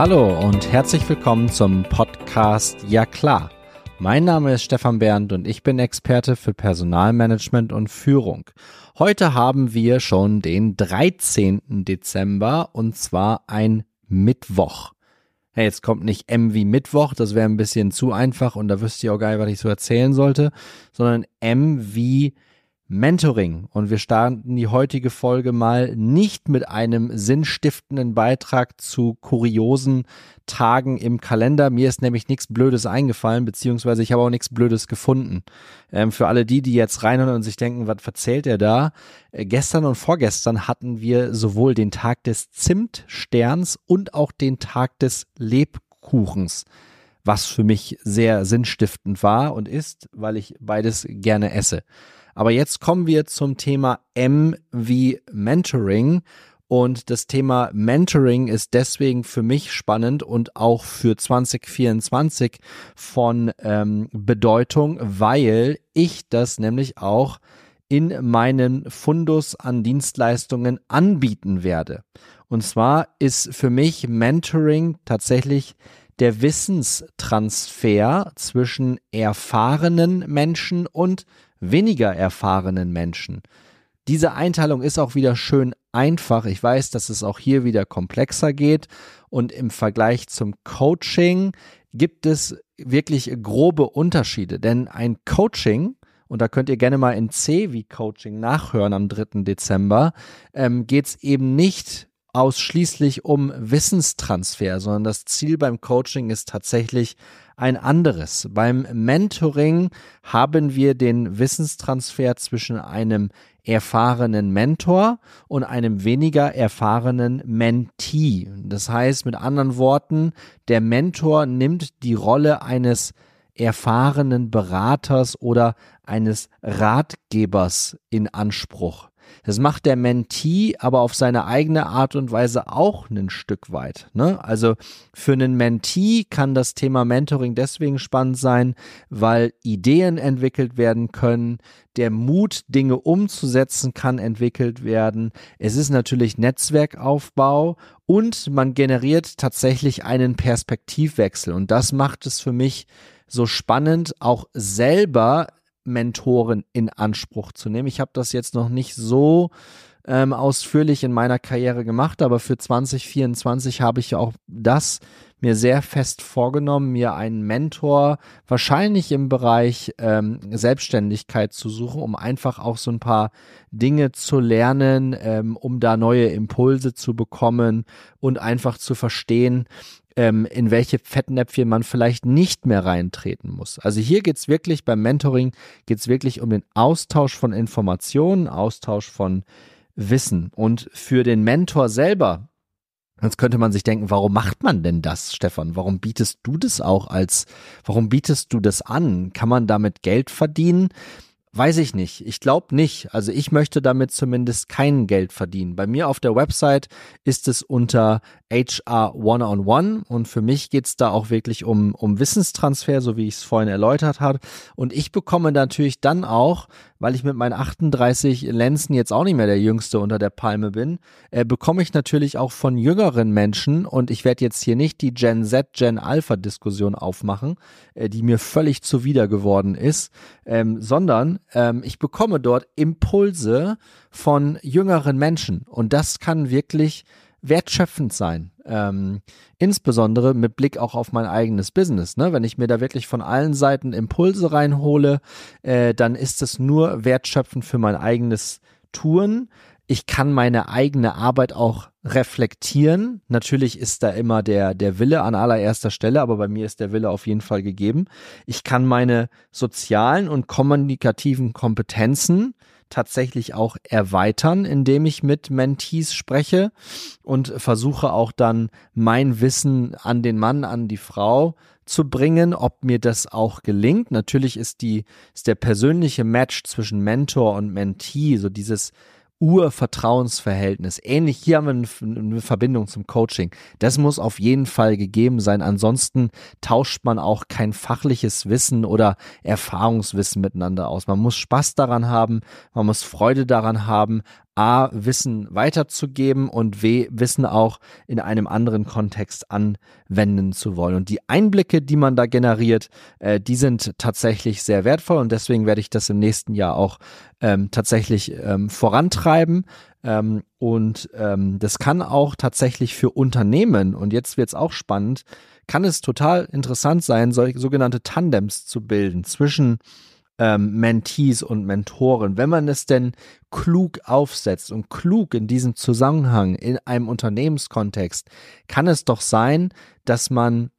Hallo und herzlich willkommen zum Podcast Ja klar. Mein Name ist Stefan Bernd und ich bin Experte für Personalmanagement und Führung. Heute haben wir schon den 13. Dezember und zwar ein Mittwoch. Hey, jetzt kommt nicht M wie Mittwoch, das wäre ein bisschen zu einfach und da wüsste ich auch gar nicht, was ich so erzählen sollte, sondern M wie Mentoring. Und wir starten die heutige Folge mal nicht mit einem sinnstiftenden Beitrag zu kuriosen Tagen im Kalender. Mir ist nämlich nichts Blödes eingefallen, beziehungsweise ich habe auch nichts Blödes gefunden. Ähm, für alle die, die jetzt reinhören und sich denken, was verzählt er da? Äh, gestern und vorgestern hatten wir sowohl den Tag des Zimtsterns und auch den Tag des Lebkuchens was für mich sehr sinnstiftend war und ist, weil ich beides gerne esse. Aber jetzt kommen wir zum Thema M wie Mentoring. Und das Thema Mentoring ist deswegen für mich spannend und auch für 2024 von ähm, Bedeutung, weil ich das nämlich auch in meinen Fundus an Dienstleistungen anbieten werde. Und zwar ist für mich Mentoring tatsächlich der Wissenstransfer zwischen erfahrenen Menschen und weniger erfahrenen Menschen. Diese Einteilung ist auch wieder schön einfach. Ich weiß, dass es auch hier wieder komplexer geht und im Vergleich zum Coaching gibt es wirklich grobe Unterschiede, denn ein Coaching und da könnt ihr gerne mal in C wie Coaching nachhören am 3. Dezember, ähm, geht es eben nicht ausschließlich um Wissenstransfer, sondern das Ziel beim Coaching ist tatsächlich ein anderes. Beim Mentoring haben wir den Wissenstransfer zwischen einem erfahrenen Mentor und einem weniger erfahrenen Mentee. Das heißt mit anderen Worten, der Mentor nimmt die Rolle eines erfahrenen Beraters oder eines Ratgebers in Anspruch. Das macht der Mentee aber auf seine eigene Art und Weise auch ein Stück weit. Ne? Also für einen Mentee kann das Thema Mentoring deswegen spannend sein, weil Ideen entwickelt werden können, der Mut, Dinge umzusetzen, kann entwickelt werden. Es ist natürlich Netzwerkaufbau und man generiert tatsächlich einen Perspektivwechsel. Und das macht es für mich so spannend, auch selber Mentoren in Anspruch zu nehmen. Ich habe das jetzt noch nicht so ähm, ausführlich in meiner Karriere gemacht, aber für 2024 habe ich auch das mir sehr fest vorgenommen, mir einen Mentor wahrscheinlich im Bereich ähm, Selbstständigkeit zu suchen, um einfach auch so ein paar Dinge zu lernen, ähm, um da neue Impulse zu bekommen und einfach zu verstehen, ähm, in welche Fettnäpfchen man vielleicht nicht mehr reintreten muss. Also hier geht's wirklich beim Mentoring, geht's wirklich um den Austausch von Informationen, Austausch von Wissen. Und für den Mentor selber, Jetzt könnte man sich denken, warum macht man denn das, Stefan? Warum bietest du das auch als, warum bietest du das an? Kann man damit Geld verdienen? Weiß ich nicht. Ich glaube nicht. Also ich möchte damit zumindest kein Geld verdienen. Bei mir auf der Website ist es unter HR One-on-One und für mich geht's da auch wirklich um, um Wissenstransfer, so wie ich es vorhin erläutert habe. Und ich bekomme natürlich dann auch, weil ich mit meinen 38 Lenzen jetzt auch nicht mehr der Jüngste unter der Palme bin, äh, bekomme ich natürlich auch von jüngeren Menschen und ich werde jetzt hier nicht die Gen Z, Gen Alpha Diskussion aufmachen, äh, die mir völlig zuwider geworden ist, ähm, sondern ähm, ich bekomme dort Impulse von jüngeren Menschen und das kann wirklich wertschöpfend sein. Ähm, insbesondere mit Blick auch auf mein eigenes Business. Ne? Wenn ich mir da wirklich von allen Seiten Impulse reinhole, äh, dann ist es nur wertschöpfend für mein eigenes Tun. Ich kann meine eigene Arbeit auch reflektieren. Natürlich ist da immer der, der Wille an allererster Stelle, aber bei mir ist der Wille auf jeden Fall gegeben. Ich kann meine sozialen und kommunikativen Kompetenzen tatsächlich auch erweitern, indem ich mit Mentees spreche und versuche auch dann mein Wissen an den Mann, an die Frau zu bringen, ob mir das auch gelingt. Natürlich ist die, ist der persönliche Match zwischen Mentor und Mentee, so dieses Urvertrauensverhältnis. Ähnlich hier haben wir eine Verbindung zum Coaching. Das muss auf jeden Fall gegeben sein. Ansonsten tauscht man auch kein fachliches Wissen oder Erfahrungswissen miteinander aus. Man muss Spaß daran haben, man muss Freude daran haben, A, Wissen weiterzugeben und W, Wissen auch in einem anderen Kontext anwenden zu wollen. Und die Einblicke, die man da generiert, äh, die sind tatsächlich sehr wertvoll und deswegen werde ich das im nächsten Jahr auch ähm, tatsächlich ähm, vorantreiben. Ähm, und ähm, das kann auch tatsächlich für Unternehmen, und jetzt wird es auch spannend, kann es total interessant sein, solche sogenannte Tandems zu bilden zwischen ähm, Mentees und Mentoren, wenn man es denn klug aufsetzt und klug in diesem Zusammenhang in einem Unternehmenskontext, kann es doch sein, dass man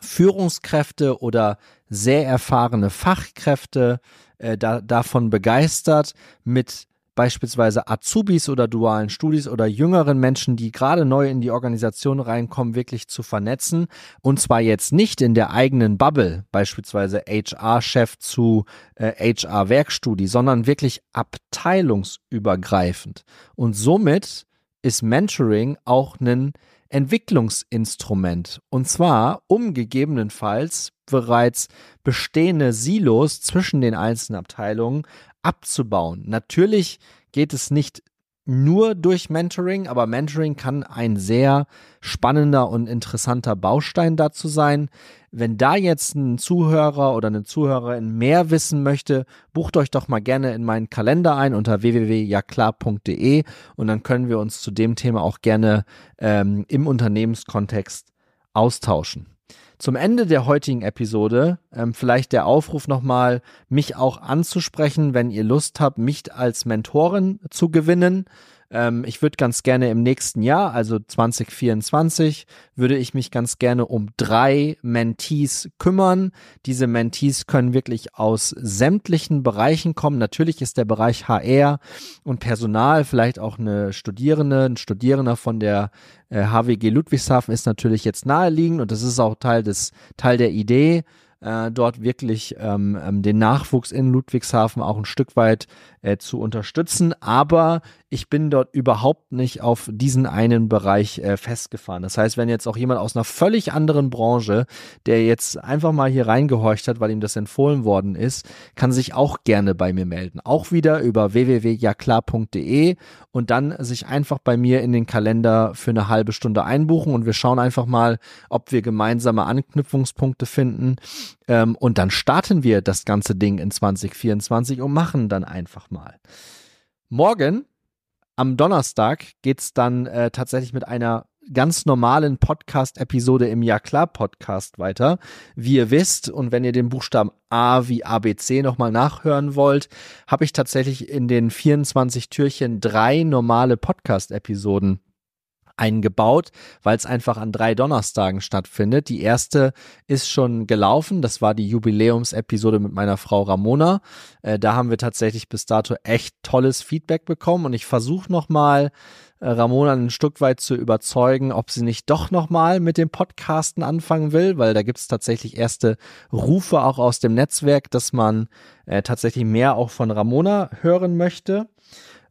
Führungskräfte oder sehr erfahrene Fachkräfte äh, da, davon begeistert, mit beispielsweise Azubis oder dualen Studis oder jüngeren Menschen, die gerade neu in die Organisation reinkommen, wirklich zu vernetzen. Und zwar jetzt nicht in der eigenen Bubble, beispielsweise HR-Chef zu äh, HR-Werkstudie, sondern wirklich abteilungsübergreifend. Und somit ist Mentoring auch ein Entwicklungsinstrument. Und zwar, um gegebenenfalls bereits bestehende Silos zwischen den einzelnen Abteilungen abzubauen. Natürlich geht es nicht nur durch Mentoring, aber Mentoring kann ein sehr spannender und interessanter Baustein dazu sein. Wenn da jetzt ein Zuhörer oder eine Zuhörerin mehr wissen möchte, bucht euch doch mal gerne in meinen Kalender ein unter www.jaklar.de und dann können wir uns zu dem Thema auch gerne ähm, im Unternehmenskontext austauschen. Zum Ende der heutigen Episode ähm, vielleicht der Aufruf nochmal, mich auch anzusprechen, wenn ihr Lust habt, mich als Mentorin zu gewinnen. Ähm, ich würde ganz gerne im nächsten Jahr, also 2024, würde ich mich ganz gerne um drei Mentees kümmern. Diese Mentees können wirklich aus sämtlichen Bereichen kommen. Natürlich ist der Bereich HR und Personal, vielleicht auch eine Studierende, ein Studierender von der äh, HWG Ludwigshafen ist natürlich jetzt naheliegend und das ist auch Teil des, Teil der Idee äh, dort wirklich ähm, ähm, den Nachwuchs in Ludwigshafen auch ein Stück weit äh, zu unterstützen. Aber ich bin dort überhaupt nicht auf diesen einen Bereich äh, festgefahren. Das heißt, wenn jetzt auch jemand aus einer völlig anderen Branche, der jetzt einfach mal hier reingehorcht hat, weil ihm das empfohlen worden ist, kann sich auch gerne bei mir melden. Auch wieder über www.jaklar.de und dann sich einfach bei mir in den Kalender für eine halbe Stunde einbuchen und wir schauen einfach mal, ob wir gemeinsame Anknüpfungspunkte finden. Ähm, und dann starten wir das ganze Ding in 2024 und machen dann einfach mal. Morgen, am Donnerstag, geht es dann äh, tatsächlich mit einer ganz normalen Podcast-Episode im Ja klar Podcast weiter. Wie ihr wisst und wenn ihr den Buchstaben A wie ABC nochmal nachhören wollt, habe ich tatsächlich in den 24 Türchen drei normale Podcast-Episoden eingebaut, weil es einfach an drei Donnerstagen stattfindet. Die erste ist schon gelaufen, das war die Jubiläumsepisode mit meiner Frau Ramona. Äh, da haben wir tatsächlich bis dato echt tolles Feedback bekommen und ich versuche nochmal äh, Ramona ein Stück weit zu überzeugen, ob sie nicht doch nochmal mit dem Podcasten anfangen will, weil da gibt es tatsächlich erste Rufe auch aus dem Netzwerk, dass man äh, tatsächlich mehr auch von Ramona hören möchte.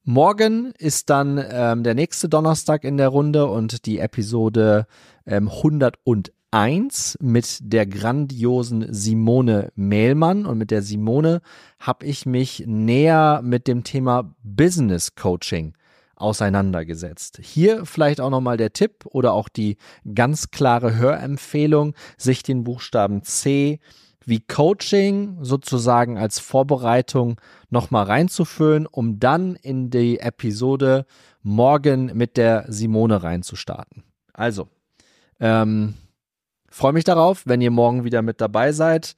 Morgen ist dann ähm, der nächste Donnerstag in der Runde und die Episode ähm, 101 mit der grandiosen Simone Mehlmann. Und mit der Simone habe ich mich näher mit dem Thema Business Coaching auseinandergesetzt. Hier vielleicht auch nochmal der Tipp oder auch die ganz klare Hörempfehlung, sich den Buchstaben C wie Coaching sozusagen als Vorbereitung nochmal reinzuführen, um dann in die Episode morgen mit der Simone reinzustarten. Also, ähm, freue mich darauf, wenn ihr morgen wieder mit dabei seid.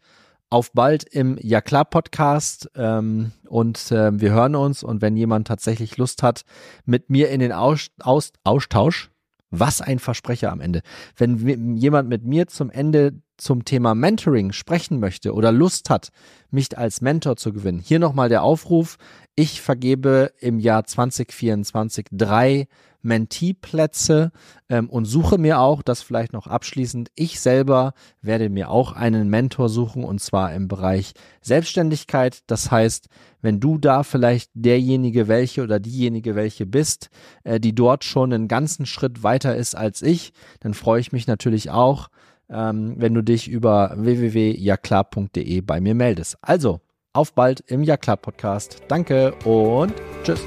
Auf bald im Ja klar Podcast ähm, und äh, wir hören uns und wenn jemand tatsächlich Lust hat, mit mir in den Aus Aus Austausch, was ein Versprecher am Ende, wenn jemand mit mir zum Ende zum Thema Mentoring sprechen möchte oder Lust hat, mich als Mentor zu gewinnen, hier nochmal der Aufruf. Ich vergebe im Jahr 2024 drei Mentee-Plätze ähm, und suche mir auch, das vielleicht noch abschließend, ich selber werde mir auch einen Mentor suchen und zwar im Bereich Selbstständigkeit. Das heißt, wenn du da vielleicht derjenige welche oder diejenige welche bist, äh, die dort schon einen ganzen Schritt weiter ist als ich, dann freue ich mich natürlich auch, ähm, wenn du dich über www.jaklar.de bei mir meldest. Also, auf bald im Jaklar Podcast. Danke und tschüss.